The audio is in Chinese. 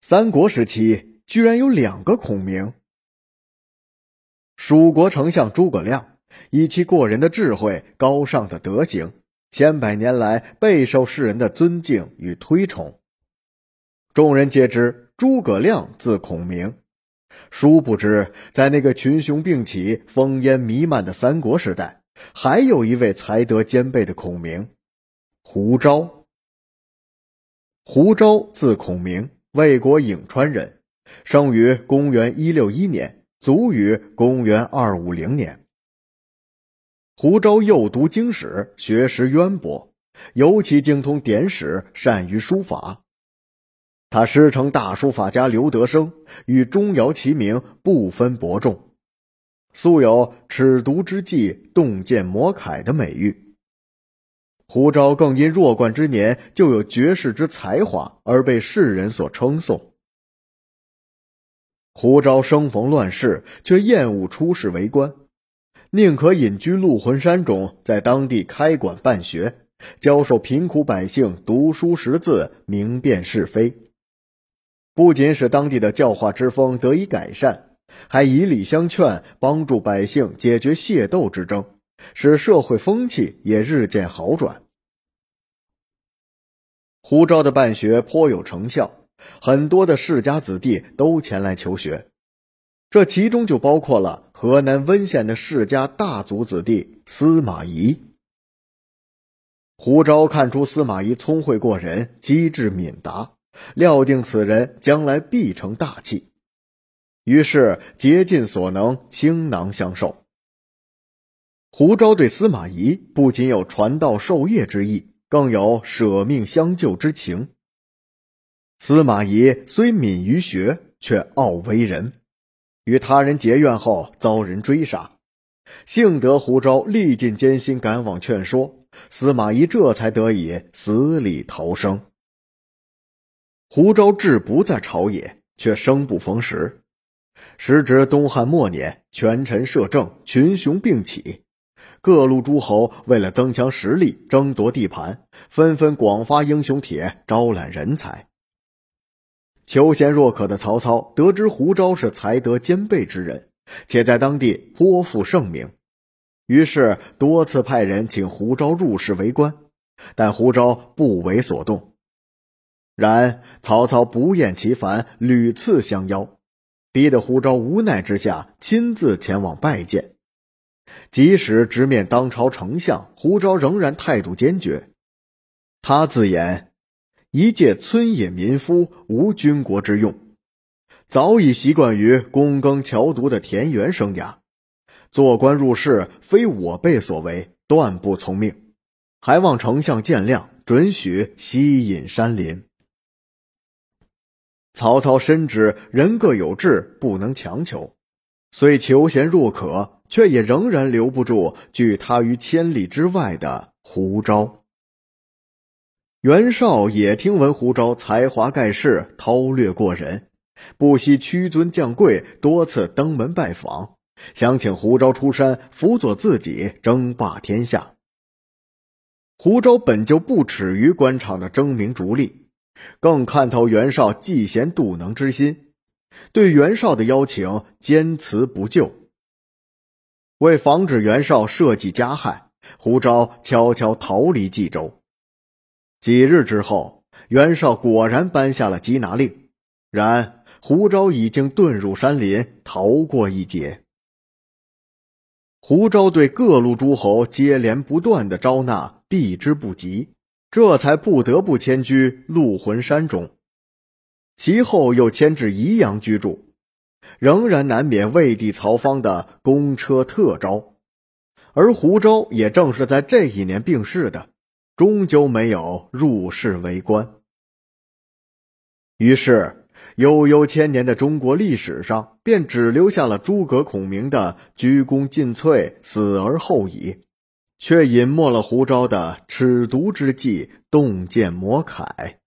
三国时期居然有两个孔明。蜀国丞相诸葛亮以其过人的智慧、高尚的德行，千百年来备受世人的尊敬与推崇。众人皆知诸葛亮字孔明，殊不知在那个群雄并起、烽烟弥漫的三国时代，还有一位才德兼备的孔明——胡昭。胡昭字孔明，魏国颍川人，生于公元一六一年。卒于公元二五零年。胡昭幼读经史，学识渊博，尤其精通典史，善于书法。他师承大书法家刘德升，与钟繇齐名，不分伯仲，素有“尺牍之技，洞见魔楷”的美誉。胡昭更因弱冠之年就有绝世之才华，而被世人所称颂。胡昭生逢乱世，却厌恶出仕为官，宁可隐居鹿魂山中，在当地开馆办学，教授贫苦百姓读书识字，明辨是非。不仅使当地的教化之风得以改善，还以礼相劝，帮助百姓解决械斗之争，使社会风气也日渐好转。胡昭的办学颇有成效。很多的世家子弟都前来求学，这其中就包括了河南温县的世家大族子弟司马懿。胡昭看出司马懿聪慧过人，机智敏达，料定此人将来必成大器，于是竭尽所能倾囊相授。胡昭对司马懿不仅有传道授业之意，更有舍命相救之情。司马懿虽敏于学，却傲为人，与他人结怨后遭人追杀。幸得胡昭历尽艰辛赶往劝说，司马懿这才得以死里逃生。胡昭志不在朝野，却生不逢时。时值东汉末年，权臣摄政，群雄并起，各路诸侯为了增强实力、争夺地盘，纷纷广发英雄帖，招揽人才。求贤若渴的曹操得知胡昭是才德兼备之人，且在当地颇负盛名，于是多次派人请胡昭入仕为官，但胡昭不为所动。然曹操不厌其烦，屡次相邀，逼得胡昭无奈之下亲自前往拜见。即使直面当朝丞相，胡昭仍然态度坚决。他自言。一介村野民夫，无军国之用，早已习惯于躬耕樵读的田园生涯。做官入仕，非我辈所为，断不从命。还望丞相见谅，准许西隐山林。曹操深知人各有志，不能强求，虽求贤若渴，却也仍然留不住拒他于千里之外的胡昭。袁绍也听闻胡昭才华盖世，韬略过人，不惜屈尊降贵，多次登门拜访，想请胡昭出山辅佐自己争霸天下。胡昭本就不耻于官场的争名逐利，更看透袁绍嫉贤妒能之心，对袁绍的邀请坚持不就。为防止袁绍设计加害，胡昭悄悄逃离冀州。几日之后，袁绍果然颁下了缉拿令，然胡昭已经遁入山林，逃过一劫。胡昭对各路诸侯接连不断的招纳，避之不及，这才不得不迁居鹿魂山中。其后又迁至宜阳居住，仍然难免魏帝曹芳的公车特招，而胡昭也正是在这一年病逝的。终究没有入仕为官，于是悠悠千年的中国历史上，便只留下了诸葛孔明的鞠躬尽瘁，死而后已，却隐没了胡昭的尺牍之际，洞见魔楷。